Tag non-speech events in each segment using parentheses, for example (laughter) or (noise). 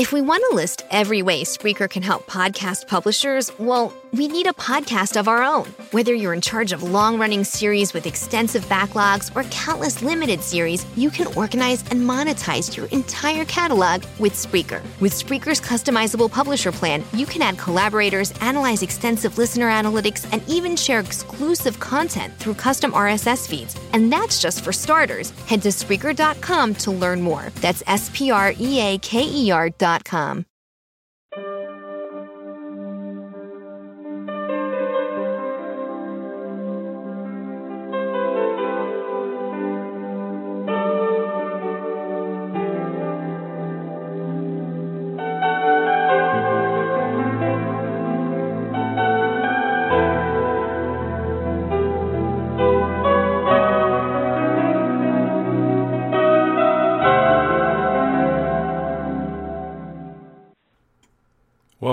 If we want to list every way Spreaker can help podcast publishers, well, we need a podcast of our own. Whether you're in charge of long running series with extensive backlogs or countless limited series, you can organize and monetize your entire catalog with Spreaker. With Spreaker's customizable publisher plan, you can add collaborators, analyze extensive listener analytics, and even share exclusive content through custom RSS feeds. And that's just for starters. Head to Spreaker.com to learn more. That's S P R E A K E R.com.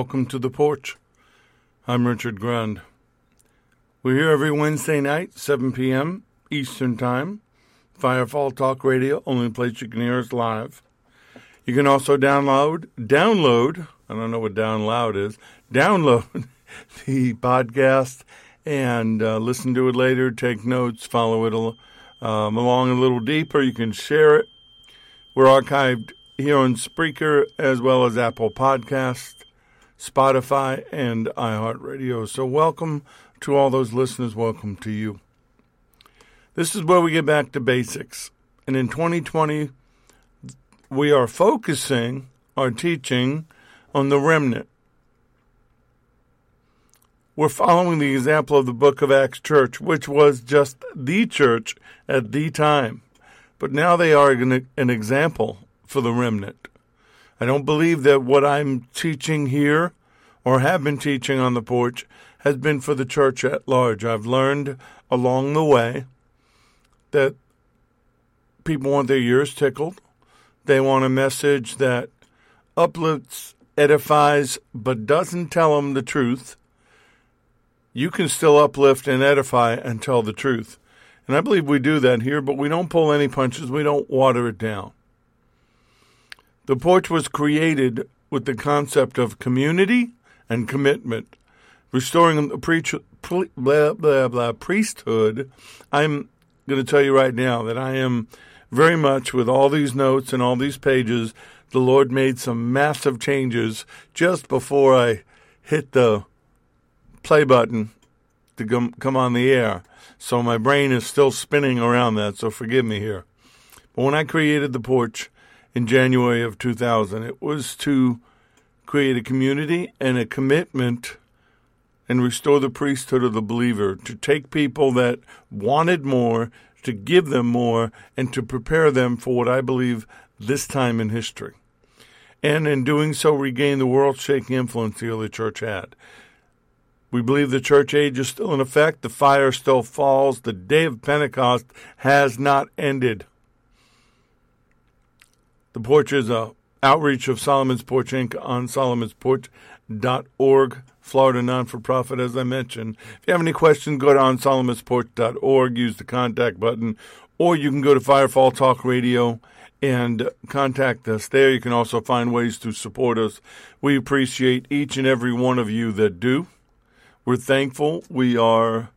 Welcome to the porch. I'm Richard Grund. We're here every Wednesday night, 7 p.m. Eastern Time. Firefall Talk Radio, only place you can hear us live. You can also download, download, I don't know what down loud is, download (laughs) the podcast and uh, listen to it later, take notes, follow it um, along a little deeper. You can share it. We're archived here on Spreaker as well as Apple Podcast. Spotify, and iHeartRadio. So, welcome to all those listeners. Welcome to you. This is where we get back to basics. And in 2020, we are focusing our teaching on the remnant. We're following the example of the Book of Acts Church, which was just the church at the time. But now they are an, example for the remnant. I don't believe that what I'm teaching here or have been teaching on the porch has been for the church at large. I've learned along the way that people want their ears tickled. They want a message that uplifts, edifies, but doesn't tell them the truth. You can still uplift and edify and tell the truth. And I believe we do that here, but we don't pull any punches. We don't water it down. The porch was created with the concept of community and commitment, restoring the blah, blah, blah, priesthood. I'm going to tell you right now that I am very much with all these notes and all these pages. The Lord made some massive changes just before I hit the play button to come on the air. So my brain is still spinning around that, so forgive me here. But when I created the porch, in January of 2000. It was to create a community and a commitment and restore the priesthood of the believer, to take people that wanted more, to give them more, and to prepare them for what I believe this time in history. And in doing so, regain the world shaking influence the early church had. We believe the church age is still in effect, the fire still falls, the day of Pentecost has not ended. The porch is a outreach of Solomon's Porch Inc. on solomonsporch.org, Florida non-for-profit, as I mentioned. If you have any questions, go to onsolomonsporch.org, use the contact button, or you can go to Firefall Talk Radio and contact us there. You can also find ways to support us. We appreciate each and every one of you that do. We're thankful. We are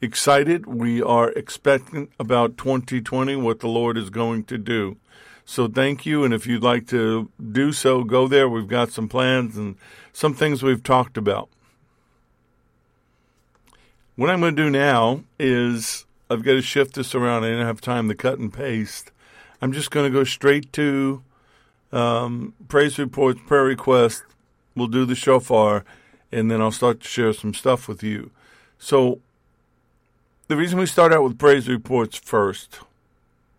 excited. We are expectant about 2020, what the Lord is going to do. So thank you. And if you'd like to do so, go there. We've got some plans and some things we've talked about. What I'm going to do now is I've got to shift this around. I didn't have time to cut and paste. I'm just going to go straight to um, praise reports, prayer requests. We'll do the shofar, and then I'll start to share some stuff with you. So, the reason we start out with praise reports first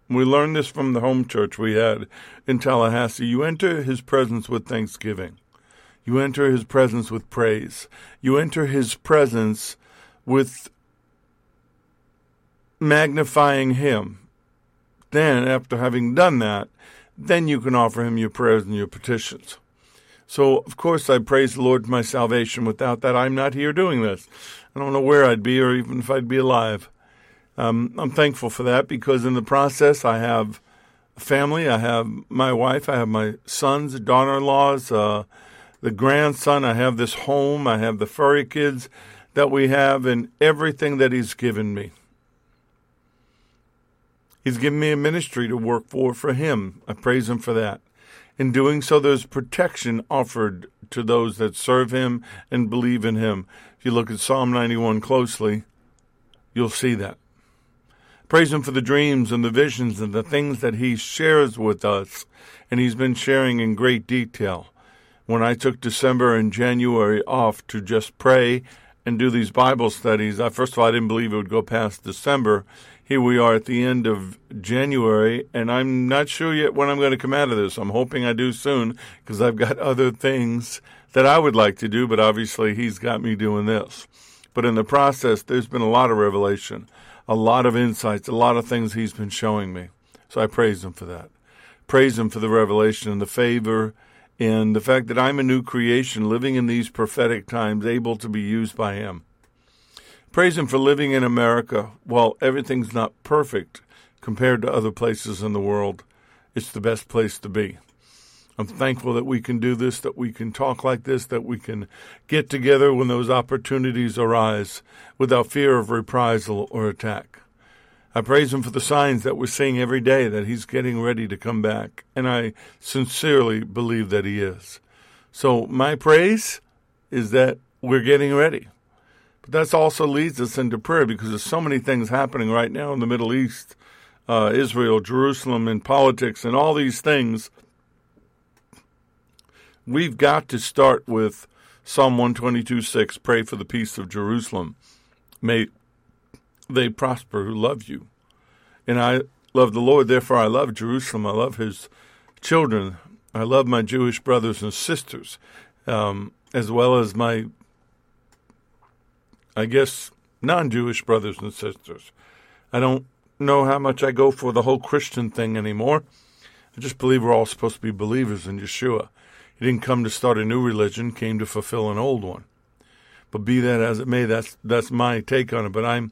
we learned this from the home church we had in Tallahassee. You enter his presence with thanksgiving. You enter his presence with praise. You enter his presence with magnifying him. Then, after having done that, then you can offer him your prayers and your petitions. So, of course, I praise the Lord for my salvation. Without that, I'm not here doing this. I don't know where I'd be or even if I'd be alive. Um, I'm thankful for that because in the process, I have a family. I have my wife. I have my sons, daughter-in-laws, uh, the grandson. I have this home. I have the furry kids that we have, and everything that He's given me. He's given me a ministry to work for for Him. I praise Him for that. In doing so, there's protection offered to those that serve Him and believe in Him. If you look at Psalm 91 closely, you'll see that. Praise Him for the dreams and the visions and the things that He shares with us, and He's been sharing in great detail. When I took December and January off to just pray and do these Bible studies, I first of all I didn't believe it would go past December. Here we are at the end of January, and I'm not sure yet when I'm going to come out of this. I'm hoping I do soon because I've got other things that I would like to do, but obviously He's got me doing this. But in the process, there's been a lot of revelation a lot of insights, a lot of things he's been showing me. So I praise him for that. Praise him for the revelation and the favor and the fact that I'm a new creation living in these prophetic times, able to be used by him. Praise him for living in America while everything's not perfect compared to other places in the world. It's the best place to be. I'm thankful that we can do this, that we can talk like this, that we can get together when those opportunities arise without fear of reprisal or attack. I praise Him for the signs that we're seeing every day that He's getting ready to come back, and I sincerely believe that He is. So, my praise is that we're getting ready. But that also leads us into prayer because there's so many things happening right now in the Middle East, uh, Israel, Jerusalem, and politics, and all these things We've got to start with Psalm 122 6 Pray for the peace of Jerusalem. May they prosper who love you. And I love the Lord, therefore I love Jerusalem. I love his children. I love my Jewish brothers and sisters, um, as well as my, I guess, non Jewish brothers and sisters. I don't know how much I go for the whole Christian thing anymore. I just believe we're all supposed to be believers in Yeshua. He didn't come to start a new religion, came to fulfill an old one. But be that as it may, that's that's my take on it. But I'm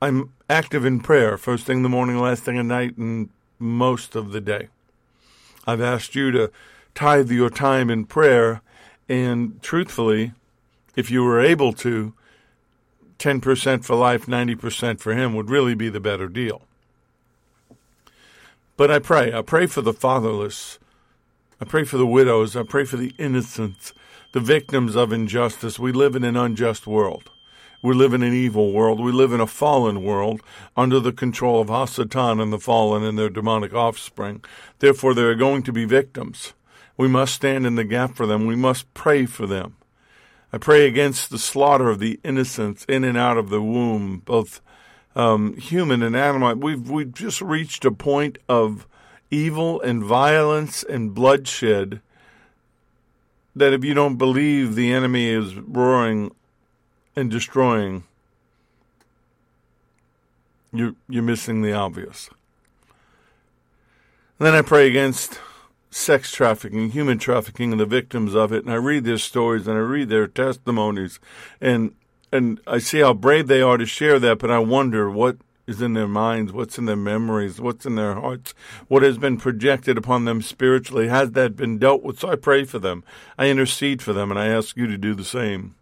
I'm active in prayer, first thing in the morning, last thing at night, and most of the day. I've asked you to tithe your time in prayer, and truthfully, if you were able to, 10% for life, 90% for him would really be the better deal. But I pray. I pray for the fatherless. I pray for the widows. I pray for the innocents, the victims of injustice. We live in an unjust world. We live in an evil world. We live in a fallen world under the control of Hasatan and the fallen and their demonic offspring. Therefore, there are going to be victims. We must stand in the gap for them. We must pray for them. I pray against the slaughter of the innocents in and out of the womb, both um, human and animal. We've we've just reached a point of evil and violence and bloodshed that if you don't believe the enemy is roaring and destroying, you're, you're missing the obvious. Then I pray against sex trafficking, human trafficking, and the victims of it. And I read their stories and I read their testimonies, and and I see how brave they are to share that. But I wonder what is in their minds, what's in their memories, what's in their hearts, what has been projected upon them spiritually. Has that been dealt with? So I pray for them. I intercede for them, and I ask you to do the same.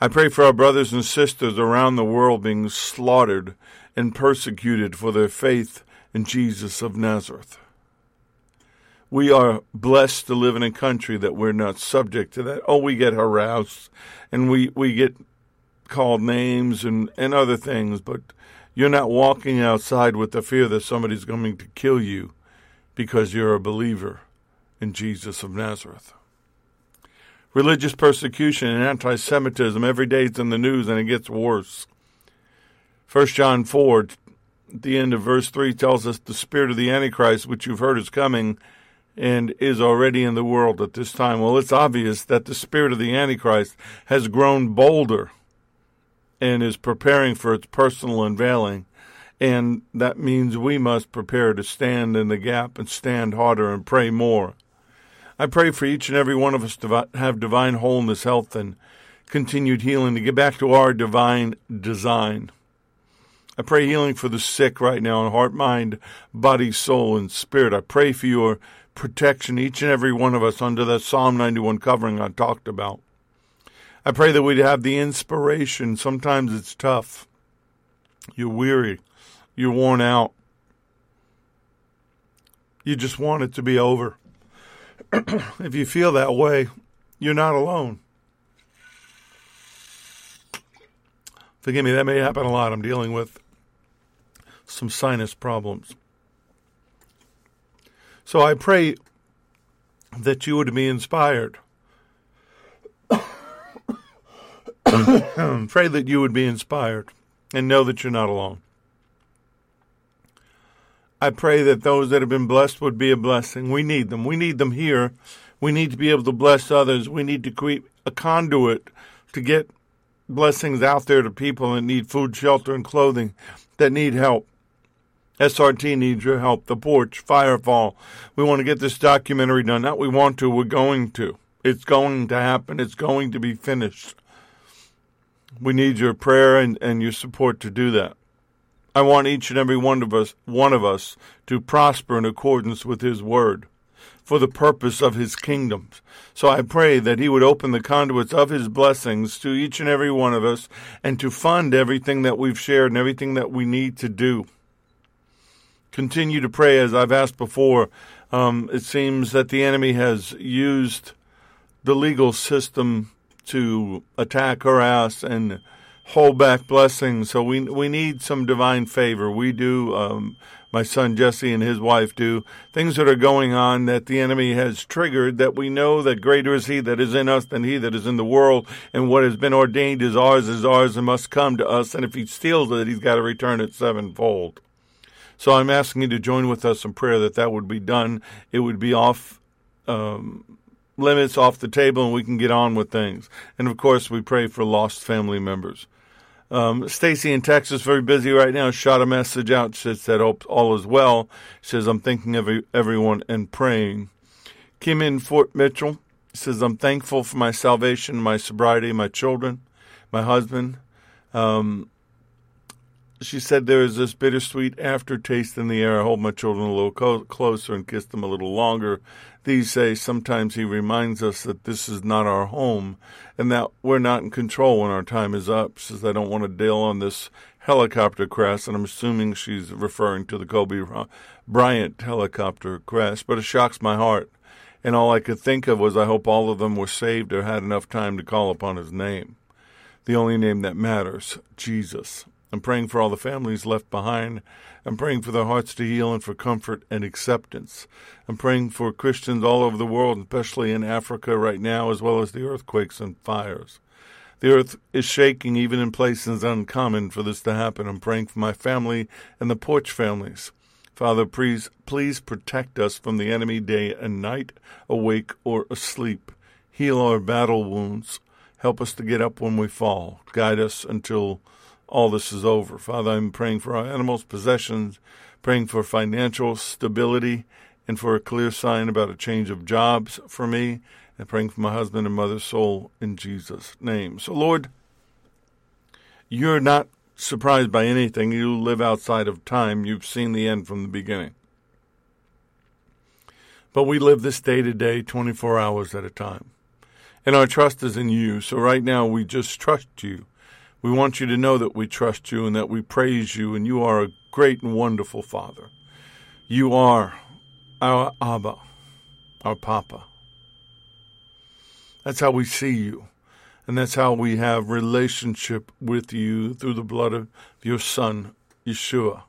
I pray for our brothers and sisters around the world being slaughtered and persecuted for their faith in Jesus of Nazareth. We are blessed to live in a country that we're not subject to that. Oh, we get harassed and we, we get called names and, and other things, but you're not walking outside with the fear that somebody's going to kill you because you're a believer in Jesus of Nazareth. Religious persecution and anti Semitism every day it's in the news and it gets worse. 1 John 4, at the end of verse 3, tells us the spirit of the Antichrist, which you've heard is coming and is already in the world at this time. Well, it's obvious that the spirit of the Antichrist has grown bolder and is preparing for its personal unveiling. And that means we must prepare to stand in the gap and stand harder and pray more. I pray for each and every one of us to have divine wholeness, health, and continued healing to get back to our divine design. I pray healing for the sick right now in heart, mind, body, soul, and spirit. I pray for your protection, each and every one of us, under that Psalm 91 covering I talked about. I pray that we'd have the inspiration. Sometimes it's tough. You're weary. You're worn out. You just want it to be over. (clears throat) if you feel that way, you're not alone. Forgive me, that may happen a lot. I'm dealing with some sinus problems. So I pray that you would be inspired. (clears throat) (coughs) pray that you would be inspired and know that you're not alone. I pray that those that have been blessed would be a blessing. We need them. We need them here. We need to be able to bless others. We need to create a conduit to get blessings out there to people that need food, shelter, and clothing, that need help. SRT needs your help. The porch, Firefall. We want to get this documentary done. Not we want to, we're going to. It's going to happen. It's going to be finished. We need your prayer and, and your support to do that. I want each and every one of us one of us to prosper in accordance with his word for the purpose of his kingdom. So I pray that he would open the conduits of his blessings to each and every one of us and to fund everything that we've shared and everything that we need to do. Continue to pray as I've asked before. Um, it seems that the enemy has used the legal system to attack, harass, and hold back blessings. So we we need some divine favor. We do. Um, my son Jesse and his wife do things that are going on that the enemy has triggered. That we know that greater is He that is in us than He that is in the world, and what has been ordained is ours is ours and must come to us. And if He steals it, He's got to return it sevenfold. So I'm asking you to join with us in prayer that that would be done. It would be off. Um, limits off the table and we can get on with things. And of course, we pray for lost family members. Um, Stacy in Texas, very busy right now, shot a message out. She said, hope all is well. Says, I'm thinking of everyone and praying. Kim in Fort Mitchell says, I'm thankful for my salvation, my sobriety, my children, my husband. Um, she said there is this bittersweet aftertaste in the air. I hold my children a little co- closer and kiss them a little longer. These days, sometimes he reminds us that this is not our home and that we're not in control when our time is up. She says, I don't want to deal on this helicopter crash, and I'm assuming she's referring to the Kobe Bryant helicopter crash, but it shocks my heart. And all I could think of was, I hope all of them were saved or had enough time to call upon his name. The only name that matters, Jesus. I'm praying for all the families left behind. I'm praying for their hearts to heal and for comfort and acceptance. I'm praying for Christians all over the world, especially in Africa right now, as well as the earthquakes and fires. The earth is shaking even in places uncommon for this to happen. I'm praying for my family and the Porch families. Father, please, please protect us from the enemy day and night, awake or asleep. Heal our battle wounds. Help us to get up when we fall. Guide us until all this is over. Father, I'm praying for our animals' possessions, praying for financial stability, and for a clear sign about a change of jobs for me, and praying for my husband and mother's soul in Jesus' name. So, Lord, you're not surprised by anything. You live outside of time. You've seen the end from the beginning. But we live this day to day, 24 hours at a time. And our trust is in you. So right now, we just trust you we want you to know that we trust you and that we praise you, and you are a great and wonderful Father. You are our Abba, our Papa. That's how we see you. And that's how we have relationship with you through the blood of your Son, Yeshua,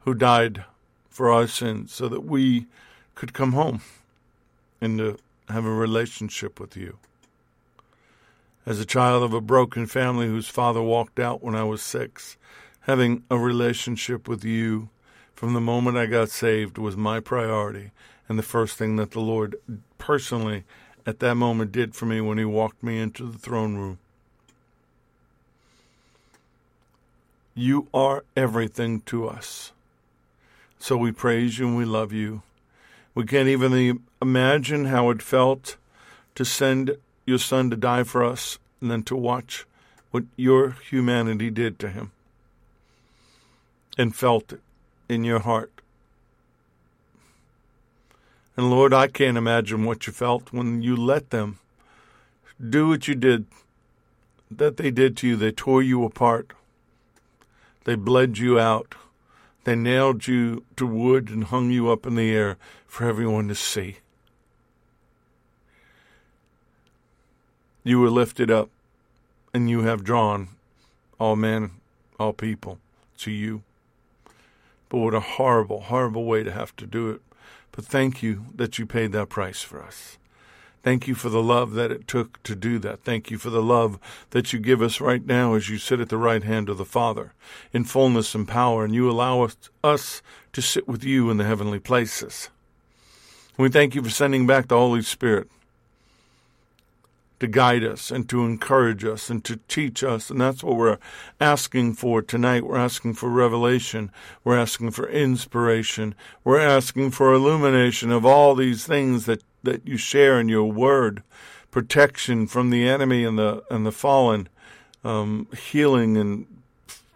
who died for our sins so that we could come home and to have a relationship with you. As a child of a broken family whose father walked out when I was six, having a relationship with you from the moment I got saved was my priority and the first thing that the Lord personally at that moment did for me when He walked me into the throne room. You are everything to us. So we praise you and we love you. We can't even imagine how it felt to send your son to die for us and then to watch what your humanity did to him. and felt it in your heart. And Lord, I can't imagine what you felt when you let them do what you did, that they did to you. They tore you apart, they bled you out, they nailed you to wood and hung you up in the air for everyone to see. You were lifted up, and you have drawn all men, all people to you. But what a horrible, horrible way to have to do it. But thank you that you paid that price for us. Thank you for the love that it took to do that. Thank you for the love that you give us right now as you sit at the right hand of the Father in fullness and power, and you allow us, to sit with you in the heavenly places. We thank you for sending back the Holy Spirit to guide us and to encourage us and to teach us. And that's what we're asking for tonight. We're asking for revelation. We're asking for inspiration. We're asking for illumination of all these things that, that you share in your word. Protection from the enemy and the and the fallen, um, healing and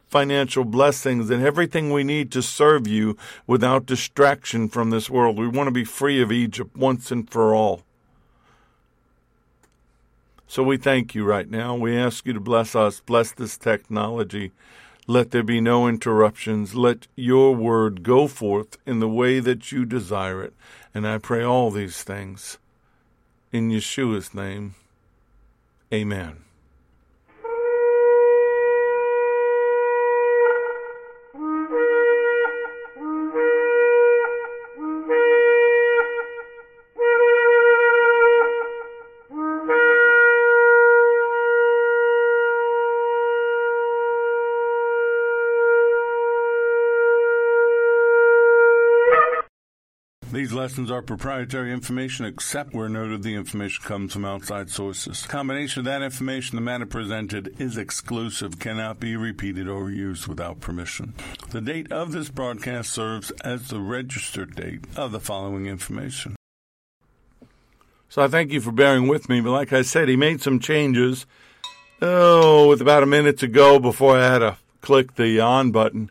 financial blessings and everything we need to serve you without distraction from this world. We want to be free of Egypt once and for all. So we thank you right now. We ask you to bless us, bless this technology. Let there be no interruptions. Let your word go forth in the way that you desire it. And I pray all these things in Yeshua's name. Amen. Lessons are proprietary information except where noted the information comes from outside sources. Combination of that information, the matter presented is exclusive, cannot be repeated or used without permission. The date of this broadcast serves as the registered date of the following information. So I thank you for bearing with me, but like I said, he made some changes. Oh, with about a minute to go before I had to click the on button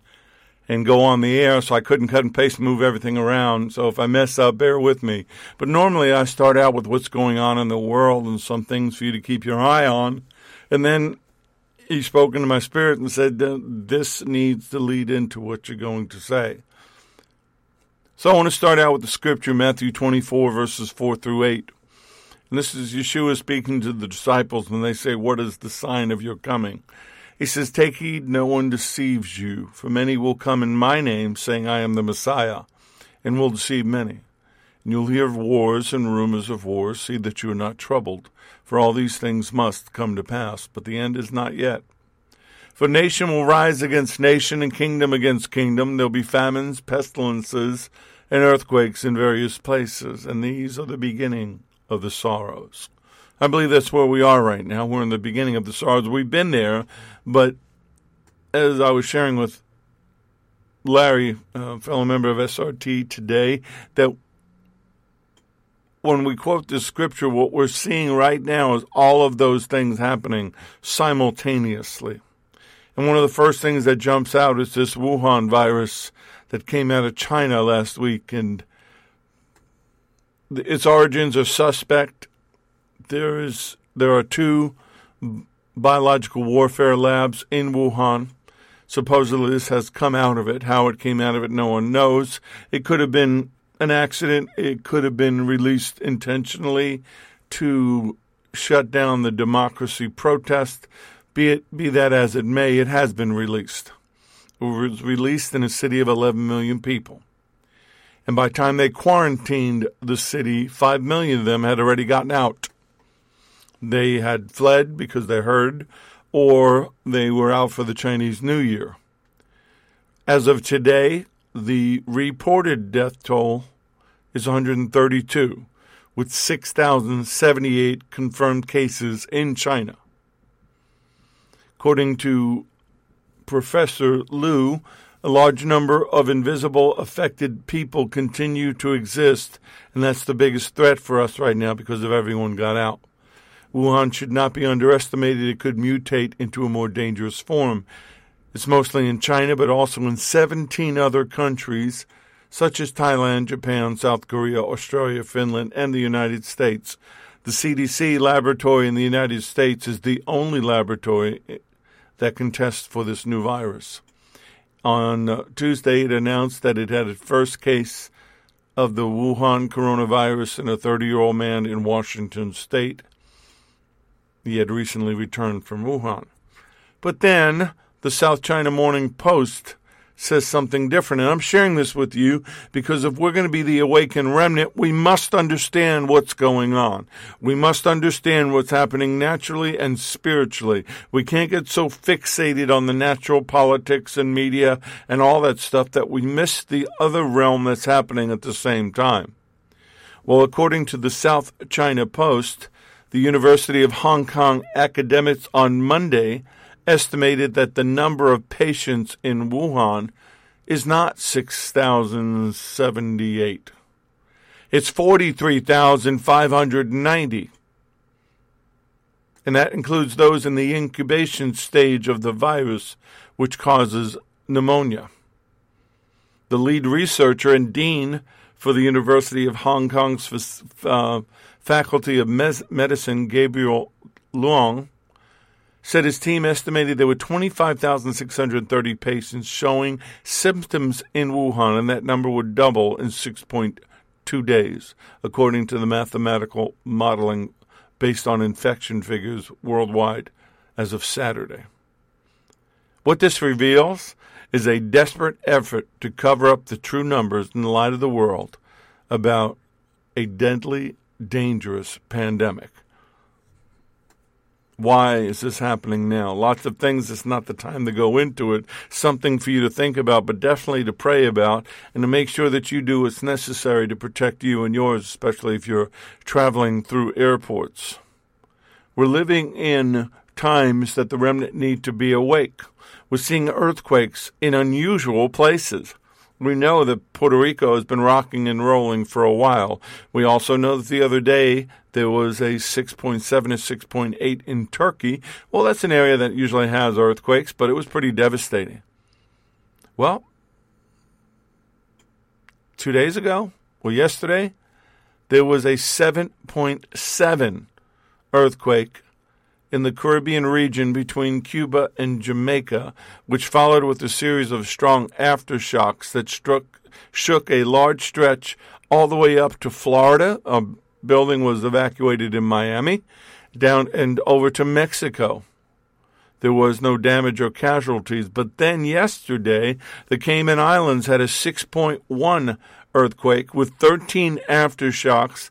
and go on the air, so I couldn't cut and paste and move everything around. So if I mess up, bear with me. But normally I start out with what's going on in the world and some things for you to keep your eye on. And then he spoke into my spirit and said, This needs to lead into what you're going to say. So I want to start out with the scripture, Matthew 24, verses 4 through 8. And this is Yeshua speaking to the disciples when they say, What is the sign of your coming? He says, Take heed no one deceives you, for many will come in my name, saying, I am the Messiah, and will deceive many. And you'll hear of wars and rumors of wars. See that you are not troubled, for all these things must come to pass, but the end is not yet. For nation will rise against nation, and kingdom against kingdom. There'll be famines, pestilences, and earthquakes in various places, and these are the beginning of the sorrows. I believe that's where we are right now. We're in the beginning of the sorrows. We've been there, but as I was sharing with Larry, a fellow member of SRT today, that when we quote this scripture, what we're seeing right now is all of those things happening simultaneously. And one of the first things that jumps out is this Wuhan virus that came out of China last week, and its origins are suspect there is there are two biological warfare labs in Wuhan. Supposedly, this has come out of it. How it came out of it, no one knows. It could have been an accident. It could have been released intentionally to shut down the democracy protest. Be it be that as it may, it has been released. It was released in a city of 11 million people. And by the time they quarantined the city, 5 million of them had already gotten out. They had fled because they heard, or they were out for the Chinese New Year. As of today, the reported death toll is 132, with 6,078 confirmed cases in China. According to Professor Liu, a large number of invisible affected people continue to exist, and that's the biggest threat for us right now because of everyone got out. Wuhan should not be underestimated. It could mutate into a more dangerous form. It's mostly in China, but also in 17 other countries, such as Thailand, Japan, South Korea, Australia, Finland, and the United States. The CDC laboratory in the United States is the only laboratory that can test for this new virus. On uh, Tuesday, it announced that it had its first case of the Wuhan coronavirus in a 30 year old man in Washington state. He had recently returned from Wuhan. But then the South China Morning Post says something different. And I'm sharing this with you because if we're going to be the awakened remnant, we must understand what's going on. We must understand what's happening naturally and spiritually. We can't get so fixated on the natural politics and media and all that stuff that we miss the other realm that's happening at the same time. Well, according to the South China Post, the University of Hong Kong academics on Monday estimated that the number of patients in Wuhan is not 6,078. It's 43,590. And that includes those in the incubation stage of the virus, which causes pneumonia. The lead researcher and dean for the University of Hong Kong's uh, Faculty of Medicine, Gabriel Leung, said his team estimated there were 25,630 patients showing symptoms in Wuhan, and that number would double in 6.2 days, according to the mathematical modeling based on infection figures worldwide as of Saturday. What this reveals is a desperate effort to cover up the true numbers in the light of the world about a deadly, dangerous pandemic. Why is this happening now? Lots of things. It's not the time to go into it. Something for you to think about, but definitely to pray about and to make sure that you do what's necessary to protect you and yours, especially if you're traveling through airports. We're living in times that the remnant need to be awake. We're seeing earthquakes in unusual places. We know that Puerto Rico has been rocking and rolling for a while. We also know that the other day there was a 6.7 to 6.8 in Turkey. Well, that's an area that usually has earthquakes, but it was pretty devastating. Well, two days ago, well, yesterday, there was a 7.7 earthquake in the Caribbean region between Cuba and Jamaica, which followed with a series of strong aftershocks that struck, shook a large stretch all the way up to Florida. A building was evacuated in Miami, down and over to Mexico. There was no damage or casualties. But then yesterday, the Cayman Islands had a 6.1 earthquake with 13 aftershocks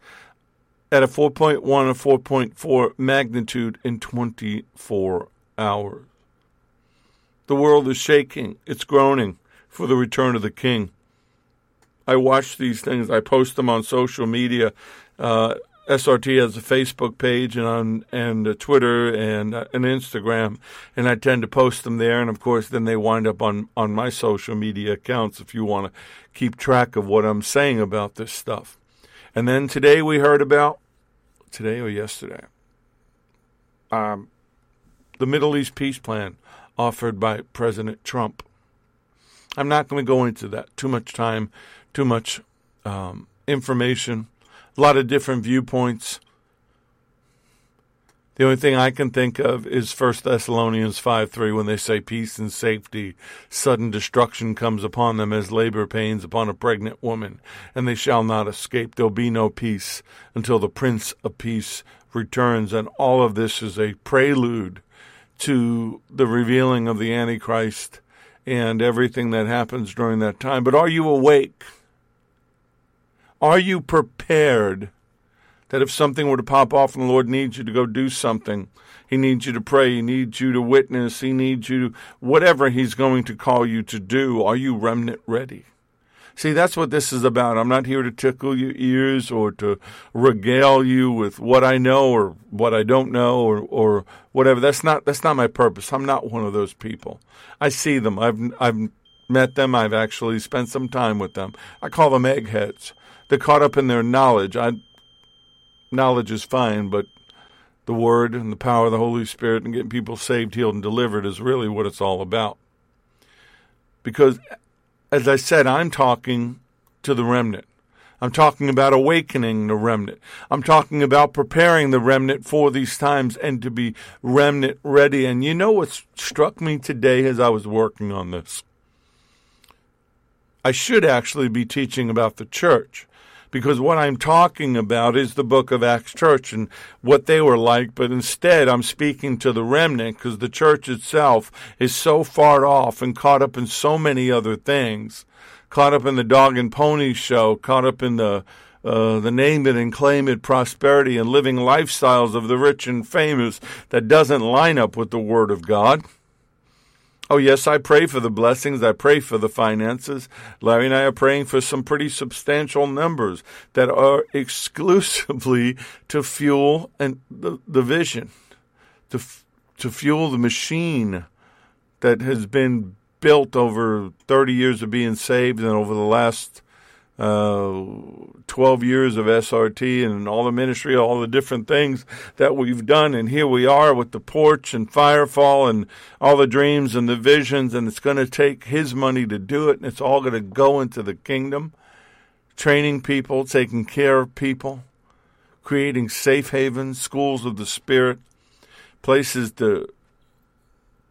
at a 4.1 or 4.4 magnitude in 24 hours. The world is shaking, it's groaning for the return of the king. I watch these things, I post them on social media. Uh, SRT has a Facebook page and on and a Twitter and uh, an Instagram, and I tend to post them there. And of course, then they wind up on on my social media accounts if you want to keep track of what I'm saying about this stuff. And then today we heard about, today or yesterday, um, the Middle East peace plan offered by President Trump. I'm not going to go into that. Too much time, too much um, information, a lot of different viewpoints. The only thing I can think of is First Thessalonians 5 3 when they say peace and safety, sudden destruction comes upon them as labor pains upon a pregnant woman, and they shall not escape. There'll be no peace until the Prince of Peace returns. And all of this is a prelude to the revealing of the Antichrist and everything that happens during that time. But are you awake? Are you prepared? That if something were to pop off and the Lord needs you to go do something, He needs you to pray, He needs you to witness, He needs you to whatever He's going to call you to do, are you remnant ready? See, that's what this is about. I'm not here to tickle your ears or to regale you with what I know or what I don't know or, or whatever. That's not that's not my purpose. I'm not one of those people. I see them. I've I've met them. I've actually spent some time with them. I call them eggheads. They're caught up in their knowledge. I knowledge is fine, but the Word and the power of the Holy Spirit and getting people saved, healed, and delivered is really what it's all about. Because, as I said, I'm talking to the remnant. I'm talking about awakening the remnant. I'm talking about preparing the remnant for these times and to be remnant ready. And you know what struck me today as I was working on this? I should actually be teaching about the church because what I'm talking about is the book of Acts Church and what they were like, but instead I'm speaking to the remnant because the church itself is so far off and caught up in so many other things caught up in the dog and pony show, caught up in the uh, the name it and claim it prosperity and living lifestyles of the rich and famous that doesn't line up with the Word of God. Oh, yes, I pray for the blessings. I pray for the finances. Larry and I are praying for some pretty substantial numbers that are exclusively to fuel and the, the vision, to, to fuel the machine that has been built over 30 years of being saved and over the last uh, 12 years of SRT and all the ministry, all the different things that we've done. And here we are with the porch and Firefall and all the dreams and the visions. And it's going to take His money to do it. And it's all going to go into the kingdom, training people, taking care of people, creating safe havens, schools of the Spirit, places to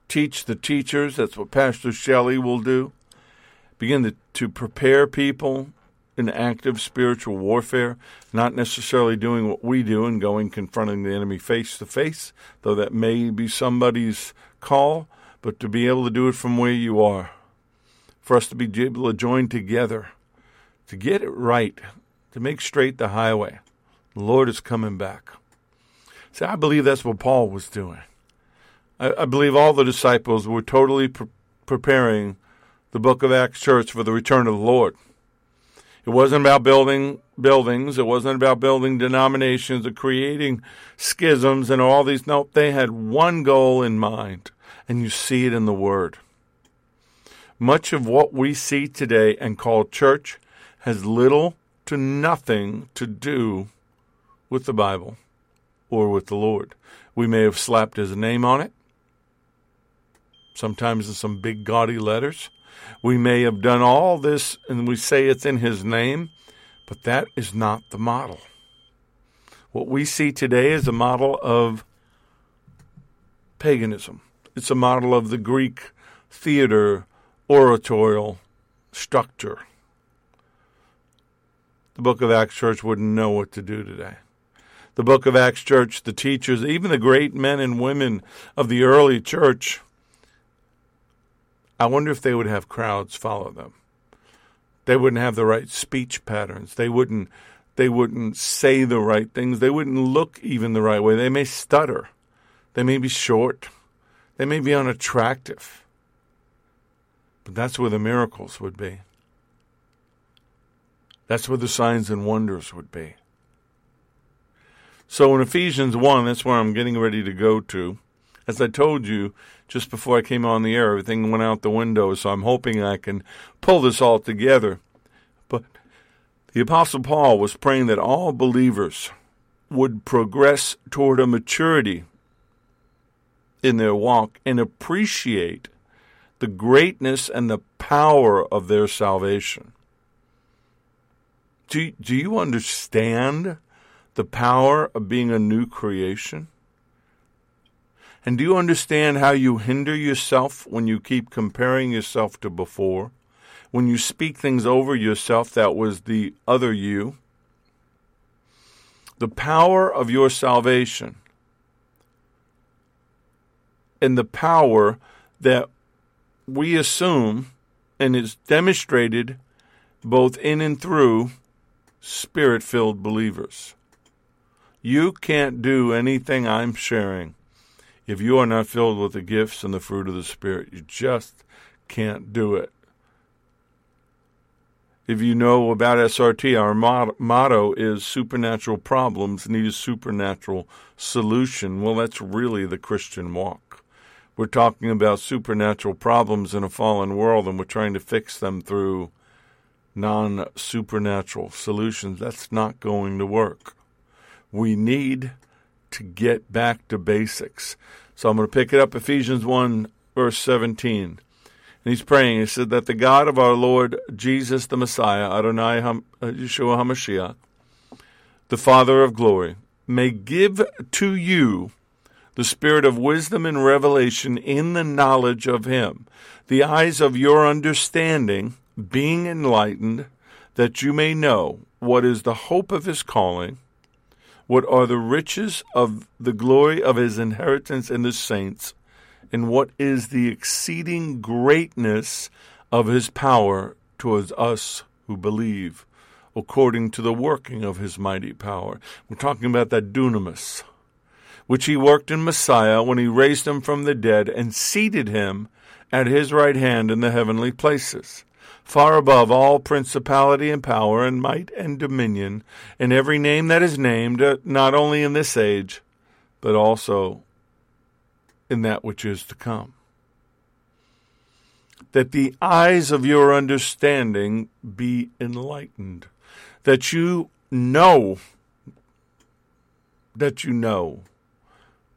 teach the teachers. That's what Pastor Shelley will do. Begin to, to prepare people in active spiritual warfare, not necessarily doing what we do and going confronting the enemy face to face, though that may be somebody's call, but to be able to do it from where you are. For us to be able to join together, to get it right, to make straight the highway. The Lord is coming back. See, I believe that's what Paul was doing. I, I believe all the disciples were totally pre- preparing the book of Acts church for the return of the Lord. It wasn't about building buildings. It wasn't about building denominations or creating schisms and all these. No, they had one goal in mind, and you see it in the Word. Much of what we see today and call church has little to nothing to do with the Bible or with the Lord. We may have slapped his name on it sometimes in some big gaudy letters. We may have done all this and we say it's in his name, but that is not the model. What we see today is a model of paganism. It's a model of the Greek theater oratorial structure. The book of Acts Church wouldn't know what to do today. The book of Acts Church, the teachers, even the great men and women of the early church, I wonder if they would have crowds follow them. They wouldn't have the right speech patterns. They wouldn't they wouldn't say the right things. They wouldn't look even the right way. They may stutter. They may be short. They may be unattractive. But that's where the miracles would be. That's where the signs and wonders would be. So in Ephesians 1, that's where I'm getting ready to go to. As I told you, just before I came on the air. Everything went out the window, so I'm hoping I can pull this all together. But the Apostle Paul was praying that all believers would progress toward a maturity in their walk and appreciate the greatness and the power of their salvation. Do, do you understand the power of being a new creation? And do you understand how you hinder yourself when you keep comparing yourself to before? When you speak things over yourself that was the other you? The power of your salvation and the power that we assume and is demonstrated both in and through spirit filled believers. You can't do anything I'm sharing if you are not filled with the gifts and the fruit of the Spirit, you just can't do it. If you know about SRT, our motto is supernatural problems need a supernatural solution. Well, that's really the Christian walk. We're talking about supernatural problems in a fallen world, and we're trying to fix them through non supernatural solutions. That's not going to work. We need to get back to basics. So I'm going to pick it up Ephesians 1, verse 17. And he's praying. He said that the God of our Lord Jesus the Messiah, Adonai Ham, uh, Yeshua HaMashiach, the Father of glory, may give to you the spirit of wisdom and revelation in the knowledge of him, the eyes of your understanding being enlightened, that you may know what is the hope of his calling, what are the riches of the glory of his inheritance in the saints, and what is the exceeding greatness of his power towards us who believe, according to the working of his mighty power. We're talking about that dunamis, which he worked in Messiah when he raised him from the dead and seated him at his right hand in the heavenly places far above all principality and power and might and dominion, and every name that is named, uh, not only in this age, but also in that which is to come. That the eyes of your understanding be enlightened, that you know, that you know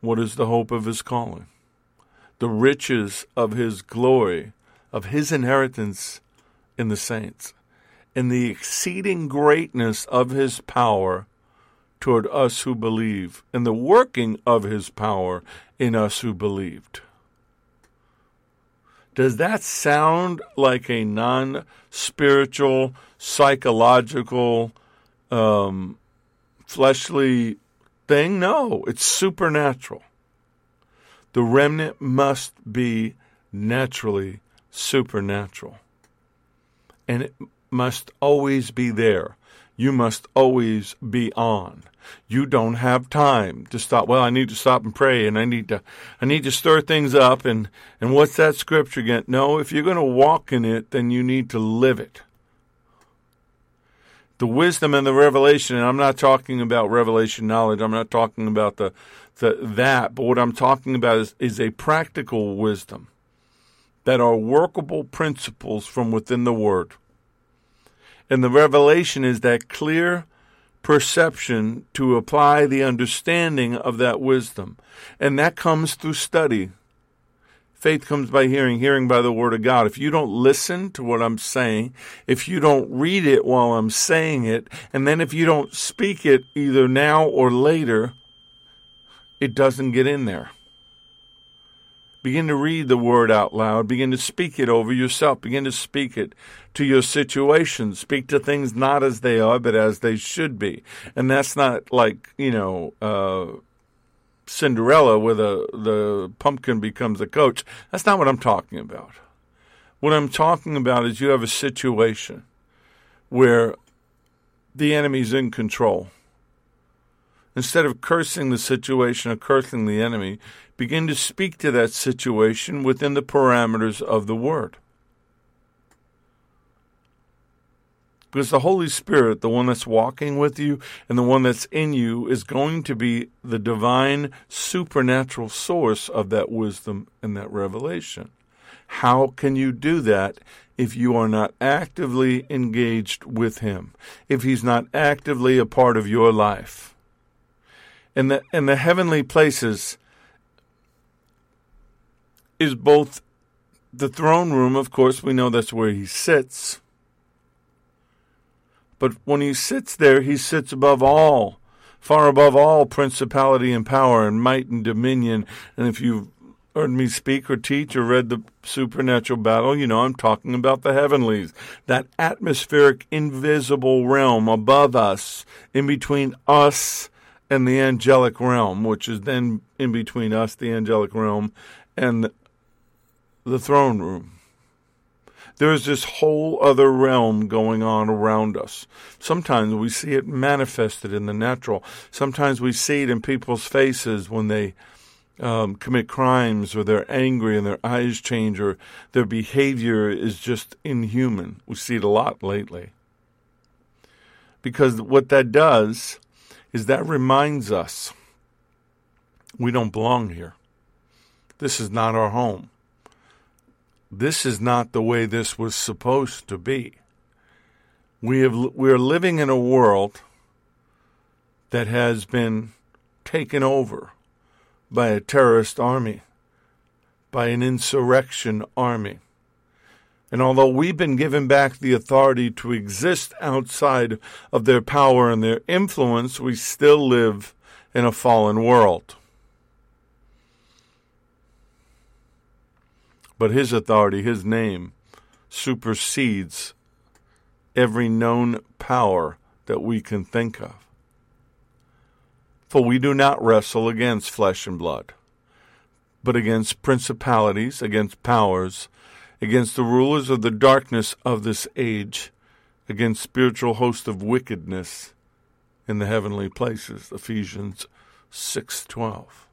what is the hope of his calling, the riches of his glory, of his inheritance in the saints, in the exceeding greatness of his power toward us who believe, and the working of his power in us who believed. Does that sound like a non spiritual, psychological, um, fleshly thing? No, it's supernatural. The remnant must be naturally supernatural and it must always be there. You must always be on. You don't have time to stop. Well, I need to stop and pray and I need to I need to stir things up and and what's that scripture again? No, if you're going to walk in it, then you need to live it. The wisdom and the revelation, and I'm not talking about revelation knowledge. I'm not talking about the, the that, but what I'm talking about is, is a practical wisdom that are workable principles from within the Word. And the revelation is that clear perception to apply the understanding of that wisdom. And that comes through study. Faith comes by hearing, hearing by the Word of God. If you don't listen to what I'm saying, if you don't read it while I'm saying it, and then if you don't speak it either now or later, it doesn't get in there. Begin to read the word out loud. Begin to speak it over yourself. Begin to speak it to your situation. Speak to things not as they are, but as they should be. And that's not like, you know, uh, Cinderella where the, the pumpkin becomes a coach. That's not what I'm talking about. What I'm talking about is you have a situation where the enemy's in control. Instead of cursing the situation or cursing the enemy, begin to speak to that situation within the parameters of the Word. Because the Holy Spirit, the one that's walking with you and the one that's in you, is going to be the divine supernatural source of that wisdom and that revelation. How can you do that if you are not actively engaged with Him? If He's not actively a part of your life? In the, in the heavenly places, is both the throne room, of course, we know that's where he sits. But when he sits there, he sits above all, far above all principality and power and might and dominion. And if you've heard me speak or teach or read the supernatural battle, you know I'm talking about the heavenlies, that atmospheric, invisible realm above us, in between us and the angelic realm, which is then in between us, the angelic realm, and the throne room. There's this whole other realm going on around us. Sometimes we see it manifested in the natural. Sometimes we see it in people's faces when they um, commit crimes or they're angry and their eyes change or their behavior is just inhuman. We see it a lot lately. Because what that does is that reminds us we don't belong here. This is not our home this is not the way this was supposed to be. We have we are living in a world that has been taken over by a terrorist army, by an insurrection army. And although we've been given back the authority to exist outside of their power and their influence, we still live in a fallen world. But his authority, his name, supersedes every known power that we can think of. For we do not wrestle against flesh and blood, but against principalities, against powers, against the rulers of the darkness of this age, against spiritual hosts of wickedness in the heavenly places. Ephesians 6:12.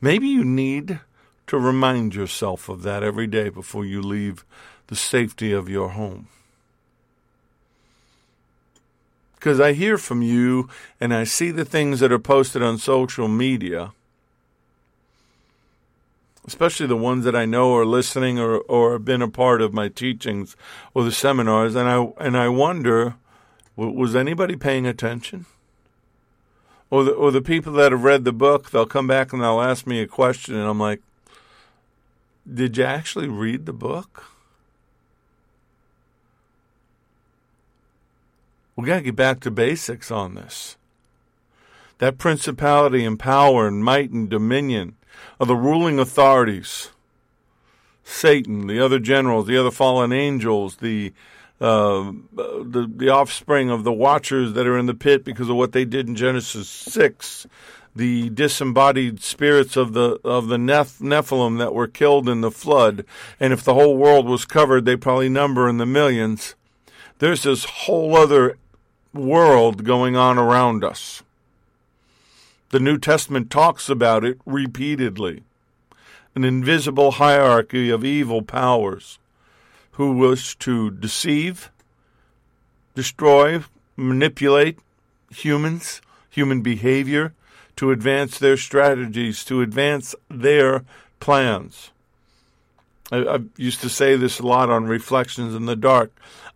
Maybe you need to remind yourself of that every day before you leave the safety of your home. Because I hear from you and I see the things that are posted on social media, especially the ones that I know are listening or, or have been a part of my teachings or the seminars, and I and I wonder, was anybody paying attention? Or the, or the people that have read the book, they'll come back and they'll ask me a question, and I'm like, did you actually read the book? We got to get back to basics on this. That principality and power and might and dominion of the ruling authorities Satan, the other generals, the other fallen angels, the uh, the the offspring of the watchers that are in the pit because of what they did in Genesis six, the disembodied spirits of the of the Neph- Nephilim that were killed in the flood, and if the whole world was covered, they probably number in the millions. There's this whole other world going on around us. The New Testament talks about it repeatedly. An invisible hierarchy of evil powers who wish to deceive, destroy, manipulate humans, human behavior, to advance their strategies, to advance their plans. I, I, used to say this a lot on Reflections in the Dark.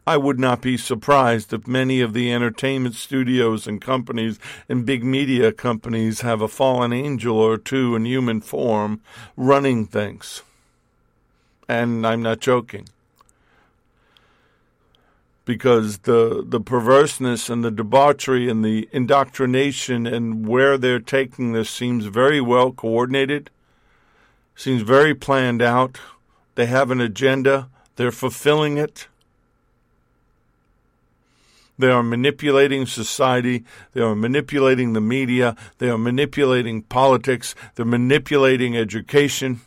I would not be surprised if many of the entertainment studios and companies and big media companies have a fallen angel or two in human form running things. And I'm not joking. Because the, the perverseness and the debauchery and the indoctrination and where they're taking this seems very well coordinated, seems very planned out. They have an agenda, they're fulfilling it they are manipulating society. They are manipulating the media. They are manipulating politics. They're manipulating education.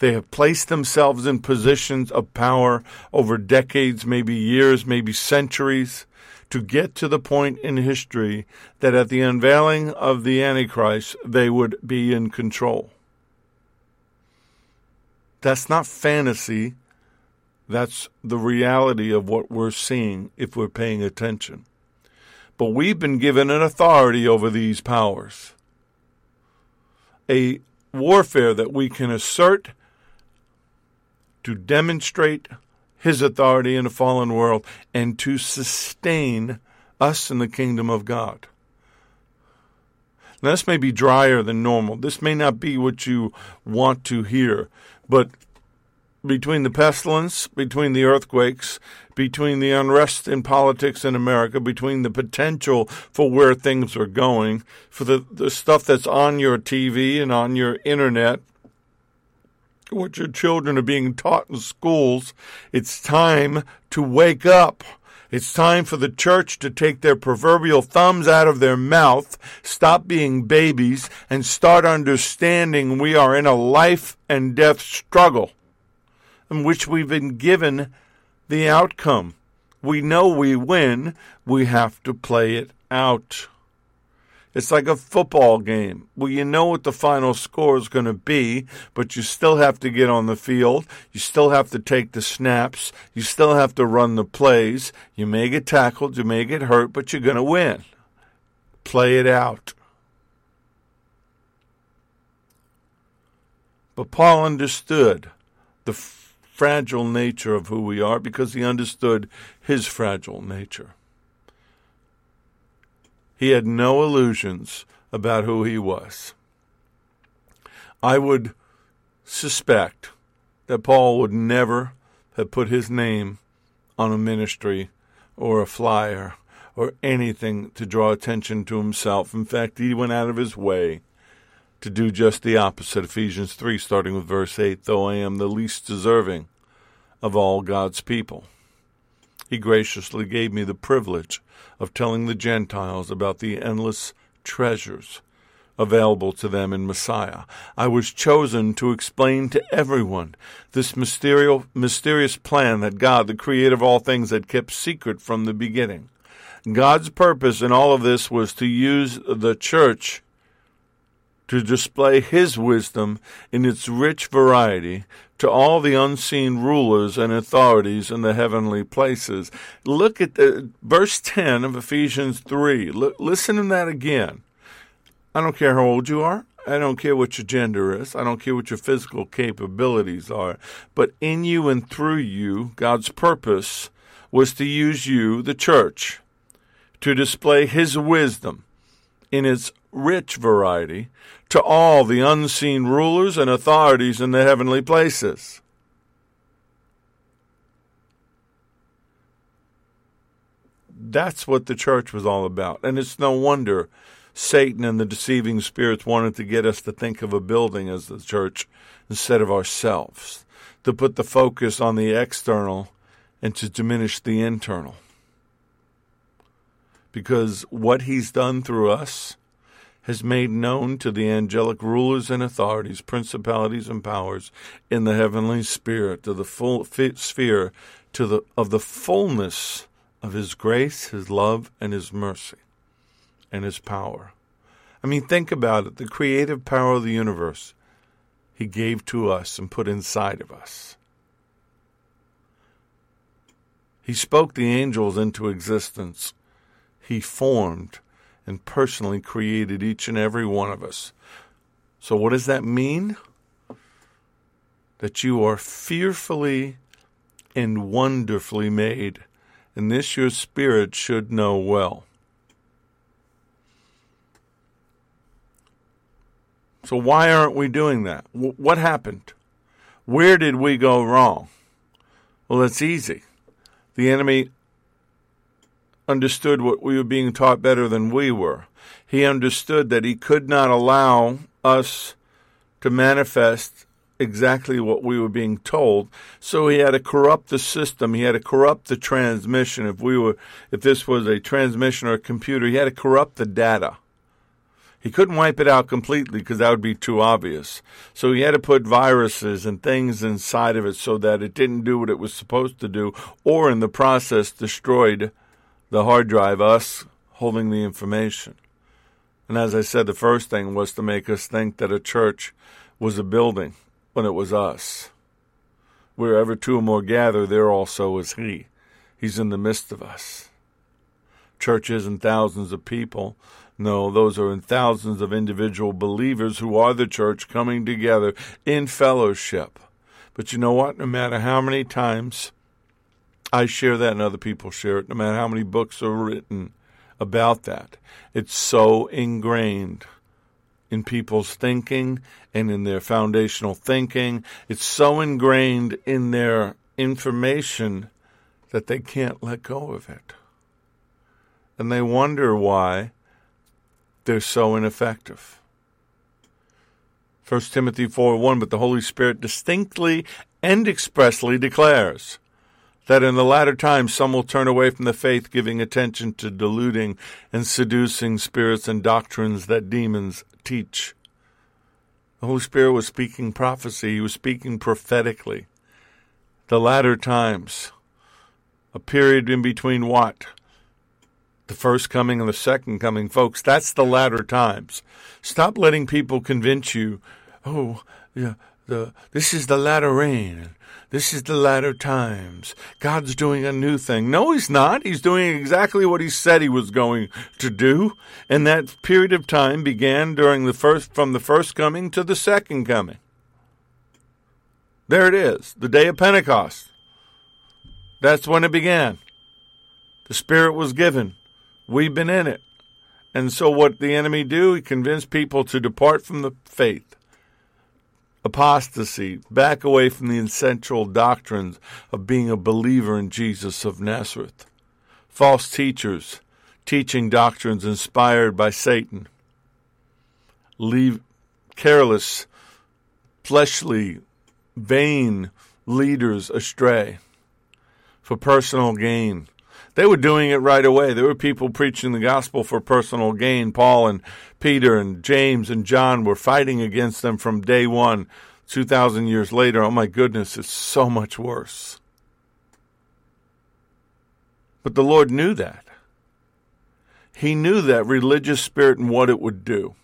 They have placed themselves in positions of power over decades, maybe years, maybe centuries, to get to the point in history that at the unveiling of the Antichrist, they would be in control. That's not fantasy. That's the reality of what we're seeing if we're paying attention. But we've been given an authority over these powers, a warfare that we can assert to demonstrate his authority in a fallen world and to sustain us in the kingdom of God. Now, this may be drier than normal. This may not be what you want to hear, but between the pestilence, between the earthquakes, between the unrest in politics in America, between the potential for where things are going, for the, the stuff that's on your TV and on your internet, what your children are being taught in schools, it's time to wake up. It's time for the church to take their proverbial thumbs out of their mouth, stop being babies, and start understanding we are in a life and death struggle in which we've been given the outcome. We know we win, we have to play it out. It's like a football game. Well, you know what the final score is going to be, but you still have to get on the field. You still have to take the snaps. You still have to run the plays. You may get tackled, you may get hurt, but you're going to win. Play it out. But Paul understood the fragile nature of who we are because he understood his fragile nature. He had no illusions about who he was. I would suspect that Paul would never have put his name on a ministry or a flyer or anything to draw attention to himself. In fact, he went out of his way to do just the opposite. Ephesians 3, starting with verse 8 Though I am the least deserving of all God's people, he graciously gave me the privilege of telling the Gentiles about the endless treasures available to them in Messiah. I was chosen to explain to everyone this mysterious plan that God, the creator of all things, had kept secret from the beginning. God's purpose in all of this was to use the church to display his wisdom in its rich variety to all the unseen rulers and authorities in the heavenly places. Look at the verse 10 of Ephesians 3. L- listen to that again. I don't care how old you are. I don't care what your gender is. I don't care what your physical capabilities are. But in you and through you, God's purpose was to use you, the church, to display His wisdom in its rich variety to all the unseen rulers and authorities in the heavenly places. That's what the church was all about. And it's no wonder Satan and the deceiving spirits wanted to get us to think of a building as the church instead of ourselves, to put the focus on the external and to diminish the internal. Because what he's done through us has made known to the angelic rulers and authorities, principalities and powers in the heavenly spirit, to the full sphere to the of the fullness of his grace, his love, and his mercy and his power. I mean, think about it the creative power of the universe he gave to us and put inside of us. He spoke the angels into existence. He formed and personally created each and every one of us. So, what does that mean? That you are fearfully and wonderfully made, and this your spirit should know well. So, why aren't we doing that? what happened? Where did we go wrong? Well, it's easy. The enemy understood what we were being taught better than we were. He understood that he could not allow us to manifest exactly what we were being told. So he had to corrupt the system. He had to corrupt the transmission. If we were, if this was a transmission or a computer, he had to corrupt the data. He couldn't wipe it out completely because that would be too obvious. So he had to put viruses and things inside of it so that it didn't do what it was supposed to do, or in the process destroyed the hard drive, us holding the information. And as I said, the first thing was to make us think that a church was a building when it was us. Wherever two or more gather, there also is He. He's in the midst of us. Churches and thousands of people no, those are in thousands of individual believers who are the church coming together in fellowship. But you know what? No matter how many times I share that and other people share it, no matter how many books are written about that, it's so ingrained in people's thinking and in their foundational thinking. It's so ingrained in their information that they can't let go of it. And they wonder why they're so ineffective. 1 Timothy 4 1, but the Holy Spirit distinctly and expressly declares that in the latter times some will turn away from the faith, giving attention to deluding and seducing spirits and doctrines that demons teach. The Holy Spirit was speaking prophecy, he was speaking prophetically. The latter times, a period in between what? the first coming and the second coming, folks. That's the latter times. Stop letting people convince you, oh, yeah, the this is the latter rain. This is the latter times. God's doing a new thing. No, he's not. He's doing exactly what he said he was going to do. And that period of time began during the first from the first coming to the second coming. There it is, the day of Pentecost. That's when it began. The Spirit was given. We've been in it. And so what the enemy do, he convinced people to depart from the faith. Apostasy, back away from the essential doctrines of being a believer in Jesus of Nazareth. False teachers teaching doctrines inspired by Satan. Leave careless, fleshly, vain leaders astray for personal gain. They were doing it right away. There were people preaching the gospel for personal gain. Paul and Peter and James and John were fighting against them from day one. 2,000 years later, oh my goodness, it's so much worse. But the Lord knew that. He knew that religious spirit and what it would do.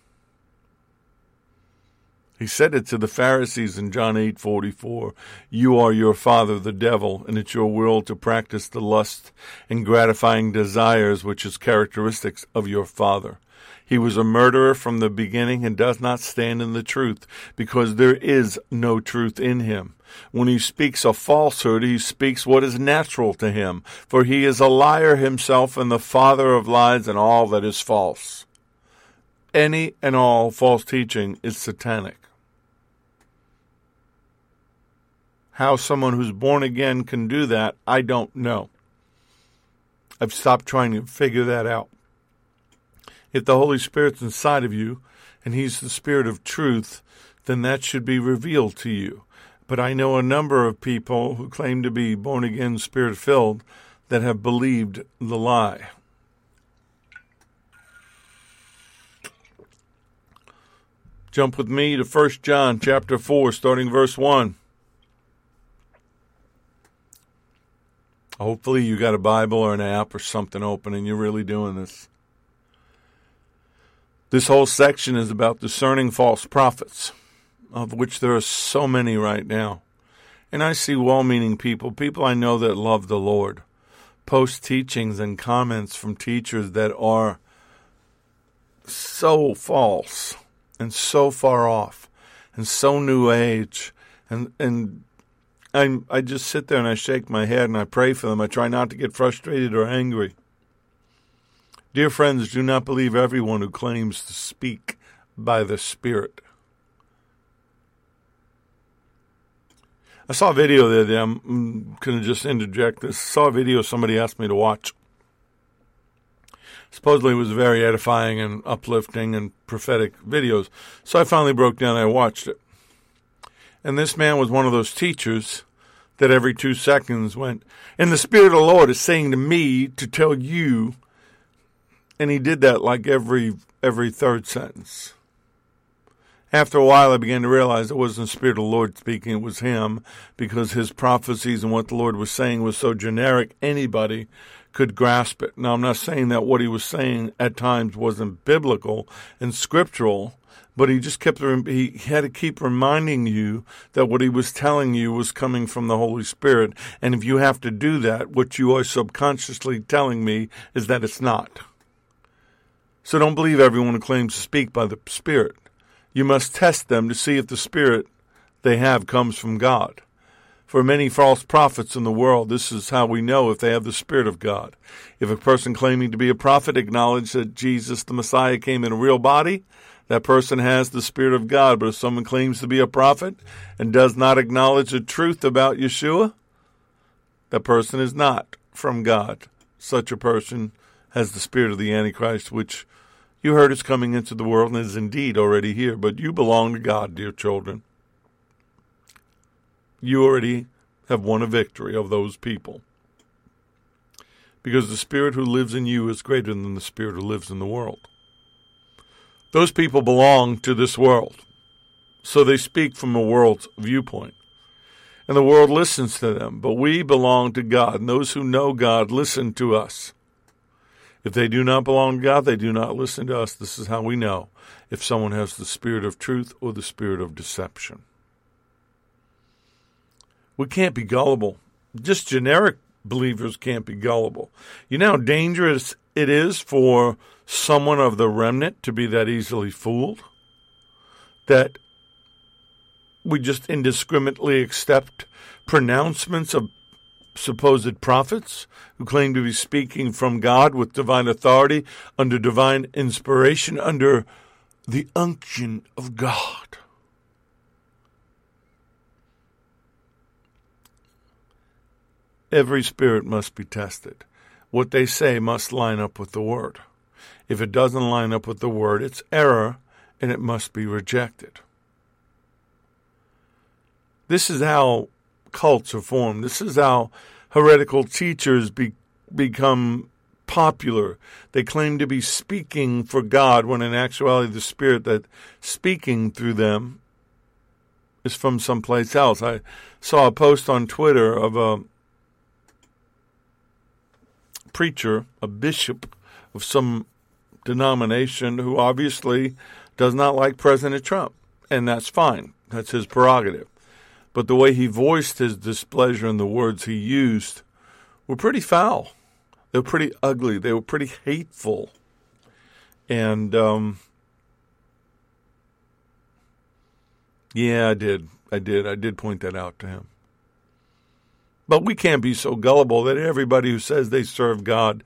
He said it to the Pharisees in John 8:44, "You are your father the devil, and it's your will to practice the lust and gratifying desires which is characteristics of your father." He was a murderer from the beginning and does not stand in the truth, because there is no truth in him. When he speaks a falsehood, he speaks what is natural to him, for he is a liar himself and the father of lies and all that is false. Any and all false teaching is satanic. How someone who's born again can do that, I don't know. I've stopped trying to figure that out. If the Holy Spirit's inside of you and He's the Spirit of truth, then that should be revealed to you. But I know a number of people who claim to be born again, spirit filled, that have believed the lie. Jump with me to 1 John chapter 4 starting verse 1. Hopefully, you got a Bible or an app or something open and you're really doing this. This whole section is about discerning false prophets, of which there are so many right now. And I see well meaning people, people I know that love the Lord, post teachings and comments from teachers that are so false and so far off and so new age and and I I just sit there and I shake my head and I pray for them. I try not to get frustrated or angry. Dear friends, do not believe everyone who claims to speak by the Spirit. I saw a video the other day. I'm going to just interject this. I saw a video somebody asked me to watch. Supposedly it was very edifying and uplifting and prophetic videos. So I finally broke down and I watched it. And this man was one of those teachers that every two seconds went, and the Spirit of the Lord is saying to me to tell you. And he did that like every every third sentence. After a while, I began to realize it wasn't the Spirit of the Lord speaking, it was him, because his prophecies and what the Lord was saying was so generic, anybody could grasp it. Now, I'm not saying that what he was saying at times wasn't biblical and scriptural, but he just kept he had to keep reminding you that what he was telling you was coming from the Holy Spirit. And if you have to do that, what you are subconsciously telling me is that it's not. So don't believe everyone who claims to speak by the Spirit. You must test them to see if the Spirit they have comes from God. For many false prophets in the world, this is how we know if they have the Spirit of God. If a person claiming to be a prophet acknowledged that Jesus the Messiah came in a real body, that person has the Spirit of God. But if someone claims to be a prophet and does not acknowledge the truth about Yeshua, that person is not from God. Such a person has the spirit of the Antichrist, which you heard is coming into the world and is indeed already here. But you belong to God, dear children. You already have won a victory of those people. Because the spirit who lives in you is greater than the spirit who lives in the world. Those people belong to this world. So they speak from a world's viewpoint. And the world listens to them, but we belong to God, and those who know God listen to us. If they do not belong to God, they do not listen to us. This is how we know if someone has the spirit of truth or the spirit of deception. We can't be gullible. Just generic believers can't be gullible. You know how dangerous it is for someone of the remnant to be that easily fooled, that we just indiscriminately accept pronouncements of supposed prophets who claim to be speaking from God with divine authority, under divine inspiration, under the unction of God. Every spirit must be tested. What they say must line up with the Word. If it doesn't line up with the Word, it's error and it must be rejected. This is how cults are formed. This is how heretical teachers be, become popular. They claim to be speaking for God when in actuality the spirit that speaking through them is from someplace else. I saw a post on Twitter of a preacher, a bishop of some denomination who obviously does not like President Trump, and that's fine. That's his prerogative. But the way he voiced his displeasure and the words he used were pretty foul. They were pretty ugly. They were pretty hateful. And um, yeah, I did. I did. I did point that out to him. But we can't be so gullible that everybody who says they serve God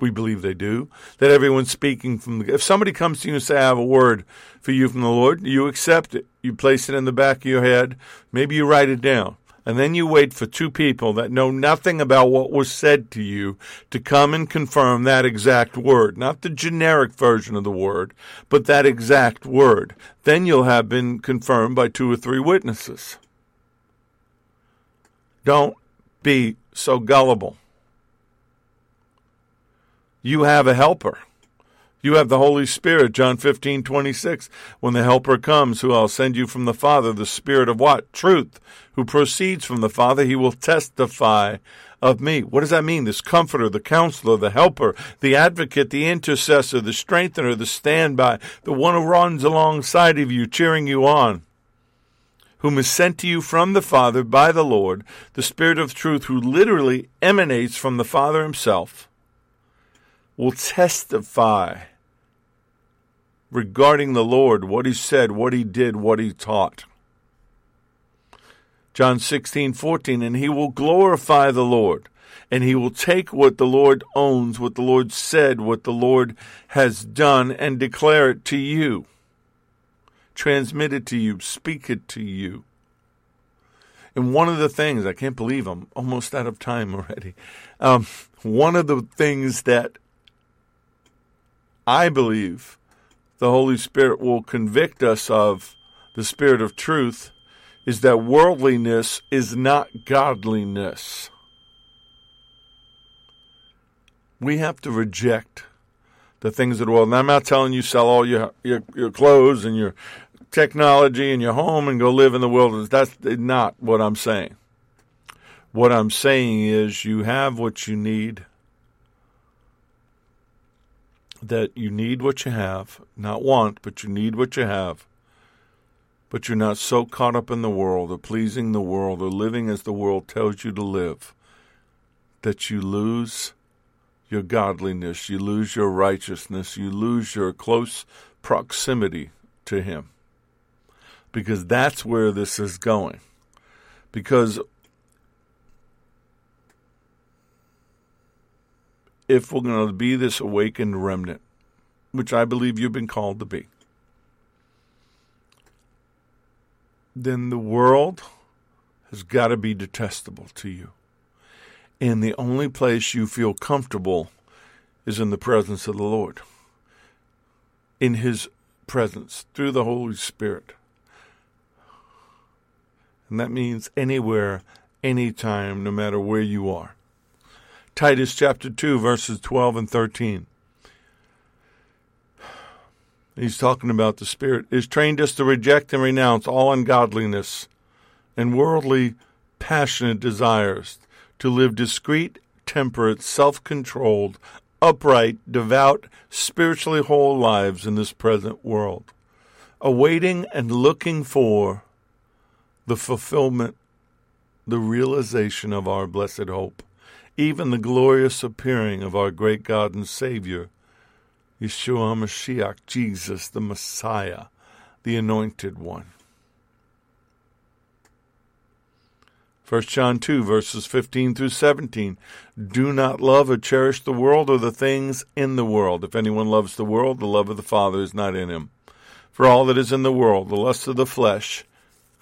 we believe they do. That everyone's speaking from the. If somebody comes to you and say, "I have a word for you from the Lord," you accept it. You place it in the back of your head. Maybe you write it down, and then you wait for two people that know nothing about what was said to you to come and confirm that exact word, not the generic version of the word, but that exact word. Then you'll have been confirmed by two or three witnesses. Don't be so gullible. You have a helper. You have the Holy Spirit, John 15, 26. When the Helper comes, who I'll send you from the Father, the Spirit of what? Truth, who proceeds from the Father, he will testify of me. What does that mean? This comforter, the counselor, the helper, the advocate, the intercessor, the strengthener, the standby, the one who runs alongside of you, cheering you on whom is sent to you from the Father by the Lord, the Spirit of truth, who literally emanates from the Father himself, will testify regarding the Lord, what he said, what he did, what he taught. John 16, 14, and he will glorify the Lord, and he will take what the Lord owns, what the Lord said, what the Lord has done, and declare it to you, transmit it to you, speak it to you. And one of the things, I can't believe I'm almost out of time already. Um, one of the things that I believe the Holy Spirit will convict us of the Spirit of truth is that worldliness is not godliness. We have to reject the things of the world. And I'm not telling you sell all your, your, your clothes and your technology in your home and go live in the wilderness. That's not what I'm saying. What I'm saying is you have what you need that you need what you have, not want, but you need what you have. But you're not so caught up in the world or pleasing the world or living as the world tells you to live that you lose your godliness, you lose your righteousness, you lose your close proximity to Him. Because that's where this is going. Because if we're going to be this awakened remnant, which I believe you've been called to be, then the world has got to be detestable to you. And the only place you feel comfortable is in the presence of the Lord, in His presence, through the Holy Spirit. And that means anywhere, anytime, no matter where you are. Titus chapter 2, verses 12 and 13. He's talking about the Spirit, is trained us to reject and renounce all ungodliness and worldly, passionate desires, to live discreet, temperate, self controlled, upright, devout, spiritually whole lives in this present world, awaiting and looking for the fulfillment, the realization of our blessed hope even the glorious appearing of our great God and Savior, Yeshua HaMashiach, Jesus, the Messiah, the Anointed One. 1 John 2, verses 15 through 17. Do not love or cherish the world or the things in the world. If anyone loves the world, the love of the Father is not in him. For all that is in the world, the lust of the flesh,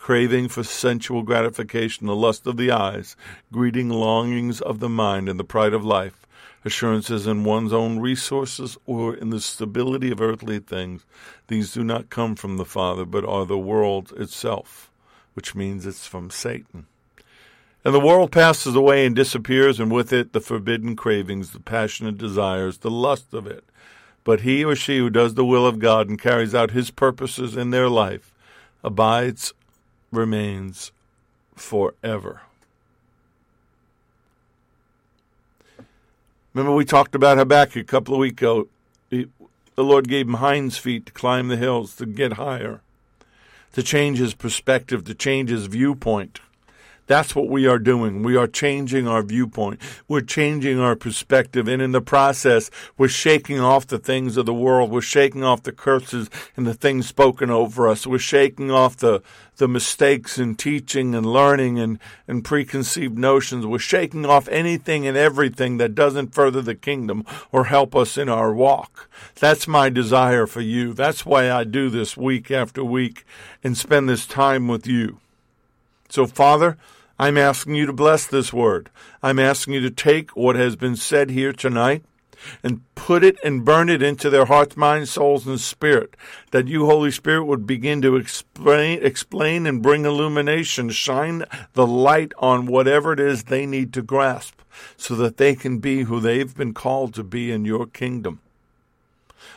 craving for sensual gratification, the lust of the eyes, greeting longings of the mind, and the pride of life, assurances in one's own resources or in the stability of earthly things. These do not come from the Father, but are the world itself, which means it's from Satan. And the world passes away and disappears, and with it the forbidden cravings, the passionate desires, the lust of it. But he or she who does the will of God and carries out his purposes in their life abides, remains forever. Remember, we talked about Habakkuk a couple of weeks ago. the Lord gave him hinds feet to climb the hills, to get higher, to change his perspective, to change his viewpoint. That's what we are doing. We are changing our viewpoint. We're changing our perspective. And in the process, we're shaking off the things of the world. We're shaking off the curses and the things spoken over us. We're shaking off the, the mistakes in teaching and learning and, and preconceived notions. We're shaking off anything and everything that doesn't further the kingdom or help us in our walk. That's my desire for you. That's why I do this week after week and spend this time with you. So, Father, I'm asking you to bless this word. I'm asking you to take what has been said here tonight and put it and burn it into their hearts, minds, souls, and spirit. That you, Holy Spirit, would begin to explain, explain and bring illumination, shine the light on whatever it is they need to grasp so that they can be who they've been called to be in your kingdom.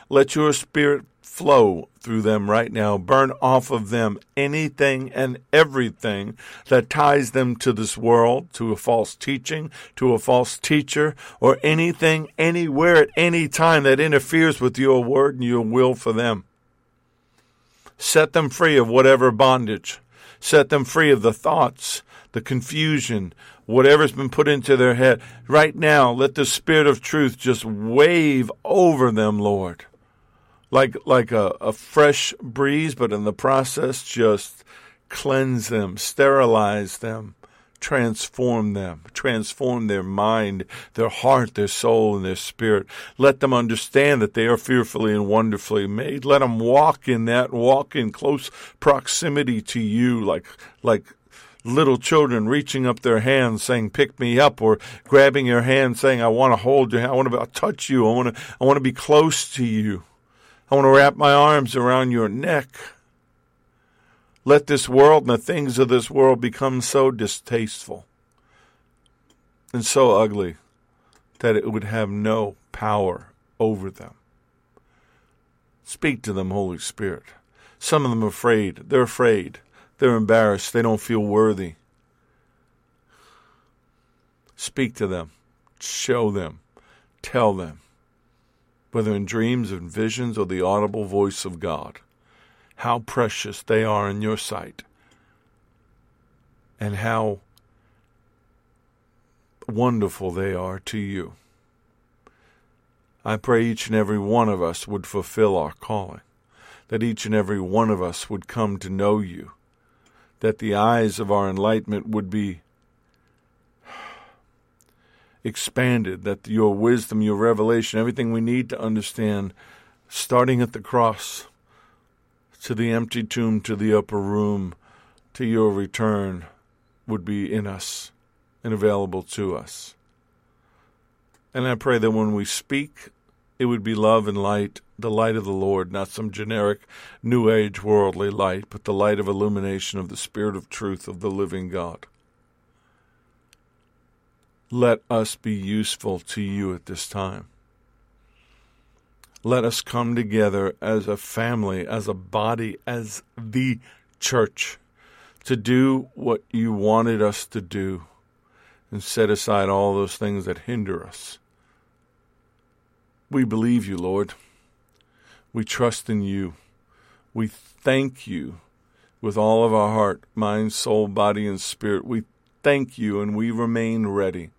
Let your spirit flow through them right now. Burn off of them anything and everything that ties them to this world, to a false teaching, to a false teacher, or anything, anywhere, at any time that interferes with your word and your will for them. Set them free of whatever bondage. Set them free of the thoughts, the confusion, whatever's been put into their head. Right now, let the Spirit of truth just wave over them, Lord like like a, a fresh breeze, but in the process just cleanse them, sterilize them, transform them, transform their mind, their heart, their soul, and their spirit. Let them understand that they are fearfully and wonderfully made. Let them walk in that, walk in close proximity to you, like like little children reaching up their hands saying pick me up or grabbing your hand saying i want to hold you i want to touch you i want to i want to be close to you I want to wrap my arms around your neck. Let this world and the things of this world become so distasteful and so ugly that it would have no power over them. Speak to them, Holy Spirit. Some of them are afraid. They're afraid. They're embarrassed. They don't feel worthy. Speak to them. Show them. Tell them whether in dreams and visions or the audible voice of God, how precious they are in your sight, and how wonderful they are to you. I pray each and every one of us would fulfill our calling, that each and every one of us would come to know you, that the eyes of our enlightenment would be expanded, that your wisdom, your revelation, everything we need to understand, starting at the cross to the empty tomb, to the upper room, to your return, would be in us and available to us. And I pray that when we speak, it would be love and light, the light of the Lord, not some generic New Age worldly light, but the light of illumination of the Spirit of truth of the living God let us be useful to you at this time. Let us come together as a family, as a body, as the church to do what you wanted us to do and set aside all those things that hinder us. We believe you, Lord. We trust in you. We thank you with all of our heart, mind, soul, body, and spirit. We thank you and we remain ready.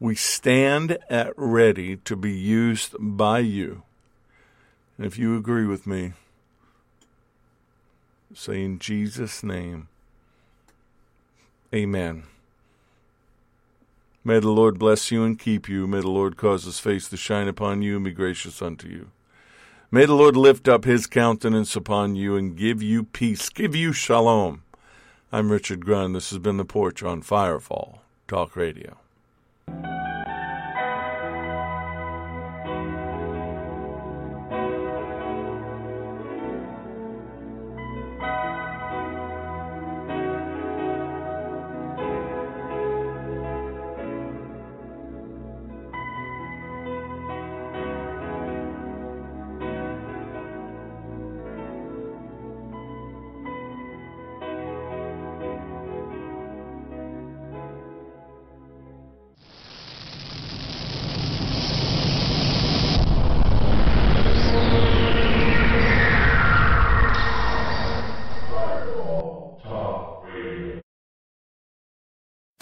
We stand at ready to be used by you. And if you agree with me, say in Jesus' name, Amen. May the Lord bless you and keep you. May the Lord cause his face to shine upon you and be gracious unto you. May the Lord lift up his countenance upon you and give you peace, give you shalom. I'm Richard Grun. This has been The Porch on Firefall Talk Radio thank you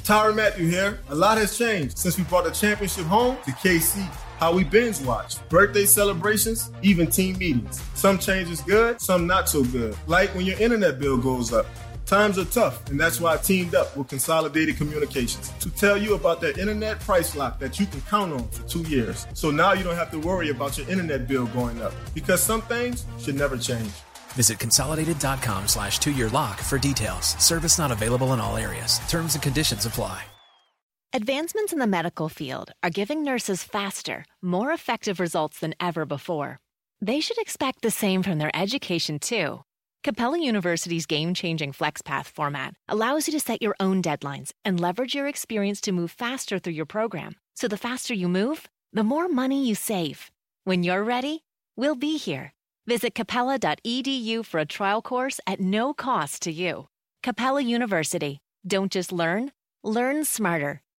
Tyrann Mathieu here. A lot has changed since we brought the championship home to KC. How we binge watch, birthday celebrations, even team meetings. Some changes good, some not so good. Like when your internet bill goes up. Times are tough, and that's why I teamed up with Consolidated Communications to tell you about that internet price lock that you can count on for two years. So now you don't have to worry about your internet bill going up because some things should never change. Visit consolidated.com slash two year lock for details. Service not available in all areas. Terms and conditions apply. Advancements in the medical field are giving nurses faster, more effective results than ever before. They should expect the same from their education, too. Capella University's game changing FlexPath format allows you to set your own deadlines and leverage your experience to move faster through your program. So the faster you move, the more money you save. When you're ready, we'll be here. Visit capella.edu for a trial course at no cost to you. Capella University. Don't just learn, learn smarter.